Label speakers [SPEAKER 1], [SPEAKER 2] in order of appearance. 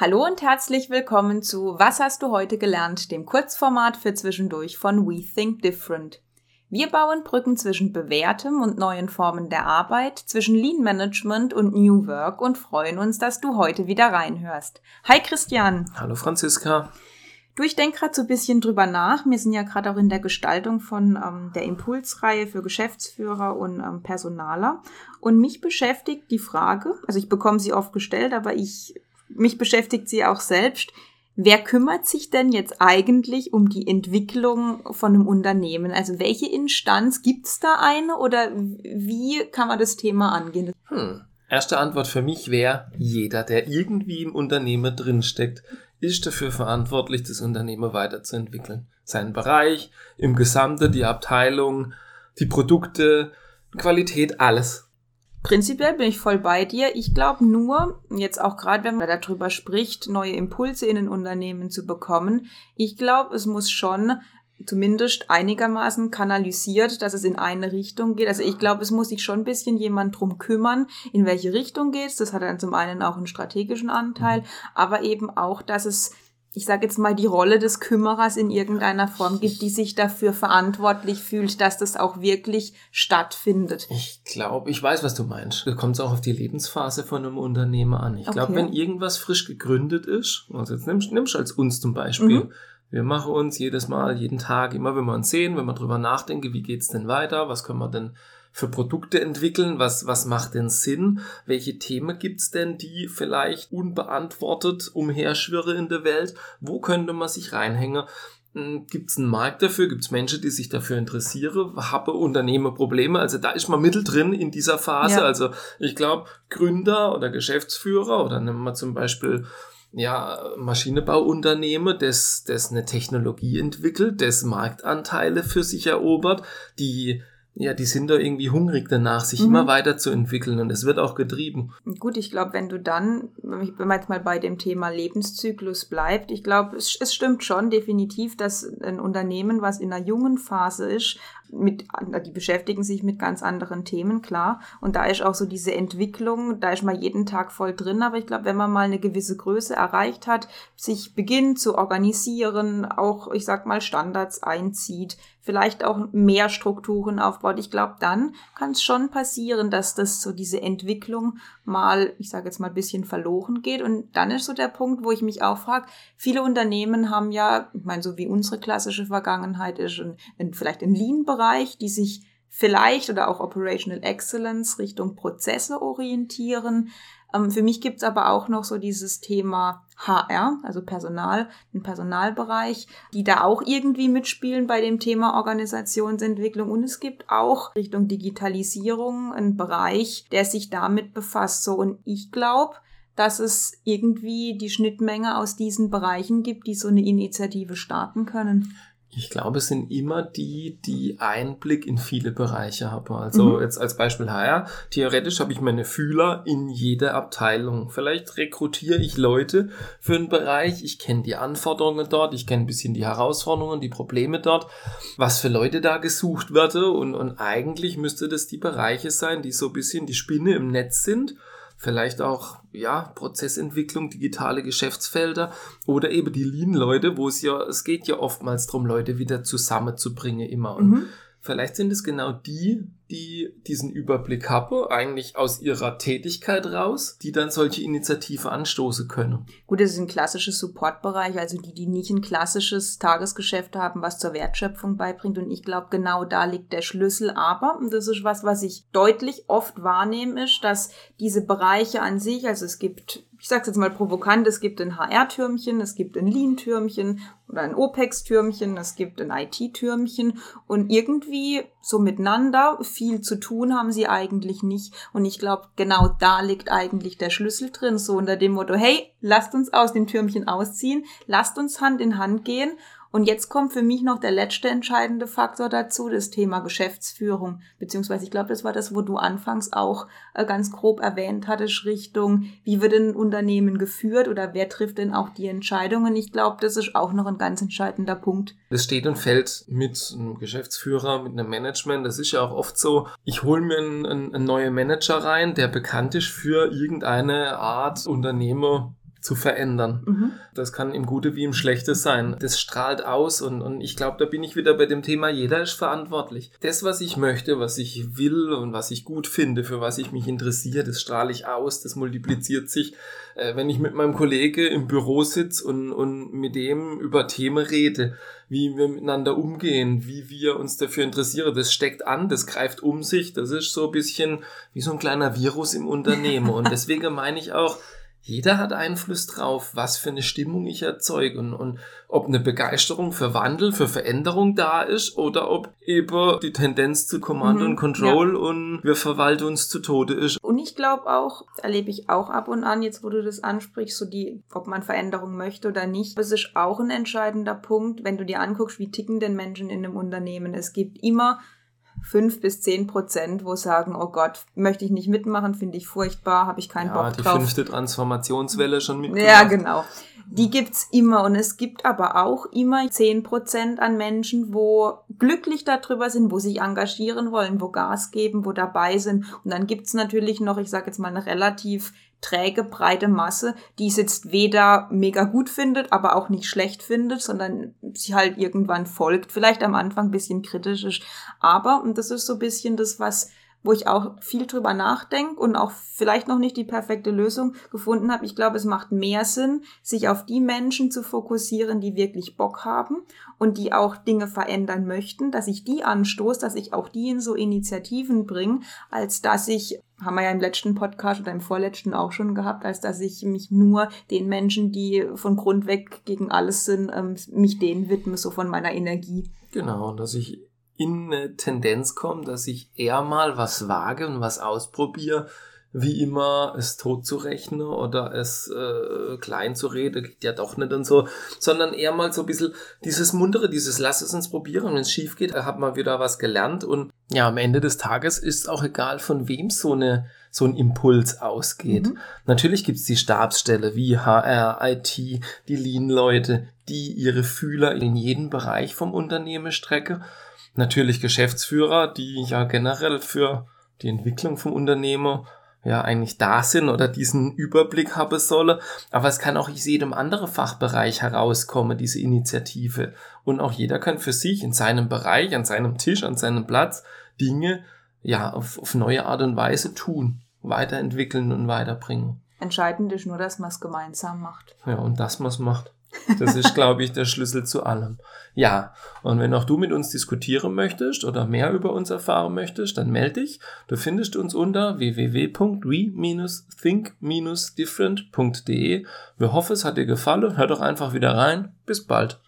[SPEAKER 1] Hallo und herzlich willkommen zu Was hast du heute gelernt, dem Kurzformat für zwischendurch von We Think Different. Wir bauen Brücken zwischen bewährtem und neuen Formen der Arbeit, zwischen Lean Management und New Work und freuen uns, dass du heute wieder reinhörst. Hi Christian.
[SPEAKER 2] Hallo Franziska.
[SPEAKER 1] Du, ich denke gerade so ein bisschen drüber nach. Wir sind ja gerade auch in der Gestaltung von ähm, der Impulsreihe für Geschäftsführer und ähm, Personaler. Und mich beschäftigt die Frage, also ich bekomme sie oft gestellt, aber ich mich beschäftigt sie auch selbst. Wer kümmert sich denn jetzt eigentlich um die Entwicklung von einem Unternehmen? Also welche Instanz gibt's da eine oder wie kann man das Thema angehen?
[SPEAKER 2] Hm. Erste Antwort für mich wäre, jeder, der irgendwie im Unternehmen drinsteckt, ist dafür verantwortlich, das Unternehmen weiterzuentwickeln. Seinen Bereich, im Gesamte, die Abteilung, die Produkte, Qualität, alles.
[SPEAKER 1] Prinzipiell bin ich voll bei dir. Ich glaube nur, jetzt auch gerade wenn man darüber spricht, neue Impulse in den Unternehmen zu bekommen, ich glaube, es muss schon zumindest einigermaßen kanalisiert, dass es in eine Richtung geht. Also ich glaube, es muss sich schon ein bisschen jemand drum kümmern, in welche Richtung geht's. Das hat dann zum einen auch einen strategischen Anteil, aber eben auch, dass es ich sage jetzt mal, die Rolle des Kümmerers in irgendeiner Form gibt, die sich dafür verantwortlich fühlt, dass das auch wirklich stattfindet.
[SPEAKER 2] Ich glaube, ich weiß, was du meinst. Da kommt es auch auf die Lebensphase von einem Unternehmer an. Ich glaube, okay. wenn irgendwas frisch gegründet ist, also jetzt nimmst, nimmst als uns zum Beispiel, mhm. wir machen uns jedes Mal, jeden Tag, immer wenn wir uns sehen, wenn wir drüber nachdenken, wie geht's denn weiter, was können wir denn für Produkte entwickeln? Was, was macht denn Sinn? Welche Themen gibt's denn, die vielleicht unbeantwortet umherschwirren in der Welt? Wo könnte man sich reinhängen? Hm, Gibt es einen Markt dafür? Gibt es Menschen, die sich dafür interessieren? Habe Unternehmen Probleme? Also da ist man mittendrin in dieser Phase. Ja. Also ich glaube, Gründer oder Geschäftsführer oder nehmen wir zum Beispiel ja, Maschinenbauunternehmen, das, das eine Technologie entwickelt, das Marktanteile für sich erobert, die ja, die sind da irgendwie hungrig danach, sich mhm. immer weiterzuentwickeln und es wird auch getrieben.
[SPEAKER 1] Gut, ich glaube, wenn du dann, wenn man jetzt mal bei dem Thema Lebenszyklus bleibt, ich glaube, es, es stimmt schon definitiv, dass ein Unternehmen, was in einer jungen Phase ist, mit, die beschäftigen sich mit ganz anderen Themen, klar. Und da ist auch so diese Entwicklung, da ist man jeden Tag voll drin. Aber ich glaube, wenn man mal eine gewisse Größe erreicht hat, sich beginnt zu organisieren, auch, ich sag mal, Standards einzieht, vielleicht auch mehr Strukturen aufbaut, ich glaube, dann kann es schon passieren, dass das so diese Entwicklung mal, ich sage jetzt mal, ein bisschen verloren geht. Und dann ist so der Punkt, wo ich mich auch frage, viele Unternehmen haben ja, ich meine, so wie unsere klassische Vergangenheit ist, und vielleicht in Lean-Bereich, Bereich, die sich vielleicht oder auch Operational Excellence Richtung Prozesse orientieren. Ähm, für mich gibt's aber auch noch so dieses Thema HR, also Personal, den Personalbereich, die da auch irgendwie mitspielen bei dem Thema Organisationsentwicklung. Und es gibt auch Richtung Digitalisierung einen Bereich, der sich damit befasst. So, und ich glaube, dass es irgendwie die Schnittmenge aus diesen Bereichen gibt, die so eine Initiative starten können.
[SPEAKER 2] Ich glaube, es sind immer die, die Einblick in viele Bereiche haben. Also mhm. jetzt als Beispiel HR. Theoretisch habe ich meine Fühler in jeder Abteilung. Vielleicht rekrutiere ich Leute für einen Bereich. Ich kenne die Anforderungen dort. Ich kenne ein bisschen die Herausforderungen, die Probleme dort, was für Leute da gesucht werden. Und, und eigentlich müsste das die Bereiche sein, die so ein bisschen die Spinne im Netz sind vielleicht auch ja Prozessentwicklung, digitale Geschäftsfelder oder eben die Lean-Leute, wo es ja es geht ja oftmals darum, Leute wieder zusammenzubringen immer. Und mhm. Vielleicht sind es genau die, die diesen Überblick haben, eigentlich aus ihrer Tätigkeit raus, die dann solche Initiativen anstoßen können.
[SPEAKER 1] Gut, das ist ein klassisches Supportbereich, also die, die nicht ein klassisches Tagesgeschäft haben, was zur Wertschöpfung beibringt. Und ich glaube, genau da liegt der Schlüssel. Aber, und das ist was, was ich deutlich oft wahrnehme, ist, dass diese Bereiche an sich, also es gibt ich sage jetzt mal provokant, es gibt ein HR-Türmchen, es gibt ein Lean-Türmchen oder ein OPEX-Türmchen, es gibt ein IT-Türmchen und irgendwie so miteinander viel zu tun haben sie eigentlich nicht. Und ich glaube, genau da liegt eigentlich der Schlüssel drin, so unter dem Motto, hey, lasst uns aus dem Türmchen ausziehen, lasst uns Hand in Hand gehen und jetzt kommt für mich noch der letzte entscheidende Faktor dazu, das Thema Geschäftsführung. Beziehungsweise ich glaube, das war das, wo du anfangs auch äh, ganz grob erwähnt hattest, Richtung, wie wird ein Unternehmen geführt oder wer trifft denn auch die Entscheidungen. Ich glaube, das ist auch noch ein ganz entscheidender Punkt.
[SPEAKER 2] Das steht und fällt mit einem Geschäftsführer, mit einem Management. Das ist ja auch oft so, ich hole mir einen, einen, einen neuen Manager rein, der bekannt ist für irgendeine Art Unternehmer zu verändern. Mhm. Das kann im Gute wie im Schlechte sein. Das strahlt aus und, und ich glaube, da bin ich wieder bei dem Thema, jeder ist verantwortlich. Das, was ich möchte, was ich will und was ich gut finde, für was ich mich interessiere, das strahle ich aus, das multipliziert sich. Äh, wenn ich mit meinem Kollege im Büro sitze und, und mit dem über Themen rede, wie wir miteinander umgehen, wie wir uns dafür interessieren, das steckt an, das greift um sich, das ist so ein bisschen wie so ein kleiner Virus im Unternehmen. Und deswegen meine ich auch, jeder hat Einfluss drauf, was für eine Stimmung ich erzeuge und, und ob eine Begeisterung für Wandel, für Veränderung da ist oder ob eben die Tendenz zu Command mhm, und Control ja. und wir verwalten uns zu Tode ist.
[SPEAKER 1] Und ich glaube auch, erlebe ich auch ab und an, jetzt wo du das ansprichst, so die, ob man Veränderung möchte oder nicht, das ist auch ein entscheidender Punkt, wenn du dir anguckst, wie ticken denn Menschen in einem Unternehmen. Es gibt immer fünf bis zehn Prozent, wo sagen, oh Gott, möchte ich nicht mitmachen, finde ich furchtbar, habe ich keinen ja, Bock
[SPEAKER 2] die drauf. Die fünfte Transformationswelle schon
[SPEAKER 1] mitgemacht. Ja, genau. Die gibt's immer und es gibt aber auch immer zehn Prozent an Menschen, wo glücklich darüber sind, wo sich engagieren wollen, wo Gas geben, wo dabei sind. Und dann gibt's natürlich noch, ich sage jetzt mal, eine relativ träge, breite Masse, die es jetzt weder mega gut findet, aber auch nicht schlecht findet, sondern sie halt irgendwann folgt. Vielleicht am Anfang ein bisschen kritisch ist. Aber, und das ist so ein bisschen das, was wo ich auch viel drüber nachdenke und auch vielleicht noch nicht die perfekte Lösung gefunden habe. Ich glaube, es macht mehr Sinn, sich auf die Menschen zu fokussieren, die wirklich Bock haben und die auch Dinge verändern möchten, dass ich die anstoße, dass ich auch die in so Initiativen bringe, als dass ich haben wir ja im letzten Podcast oder im vorletzten auch schon gehabt, als dass ich mich nur den Menschen, die von Grund weg gegen alles sind, ähm, mich denen widme, so von meiner Energie.
[SPEAKER 2] Genau, dass ich in eine Tendenz komme, dass ich eher mal was wage und was ausprobiere, wie immer es tot zu rechnen oder es äh, klein zu reden, geht ja doch nicht und so, sondern eher mal so ein bisschen dieses muntere, dieses lass es uns probieren, wenn es schief geht, hat man wieder was gelernt und ja, am Ende des Tages ist auch egal, von wem so eine so ein Impuls ausgeht. Mhm. Natürlich gibt's die Stabsstelle wie HR, IT, die Lean-Leute, die ihre Fühler in jeden Bereich vom Unternehmen strecken natürlich Geschäftsführer, die ja generell für die Entwicklung vom Unternehmer ja eigentlich da sind oder diesen Überblick haben sollen. Aber es kann auch aus jedem anderen Fachbereich herauskommen, diese Initiative. Und auch jeder kann für sich in seinem Bereich, an seinem Tisch, an seinem Platz Dinge ja auf, auf neue Art und Weise tun, weiterentwickeln und weiterbringen.
[SPEAKER 1] Entscheidend ist nur, dass man es gemeinsam macht.
[SPEAKER 2] Ja, und dass man es macht. Das ist, glaube ich, der Schlüssel zu allem. Ja, und wenn auch du mit uns diskutieren möchtest oder mehr über uns erfahren möchtest, dann melde dich. Du findest uns unter www.we-think-different.de. Wir hoffen, es hat dir gefallen. Hör doch einfach wieder rein. Bis bald.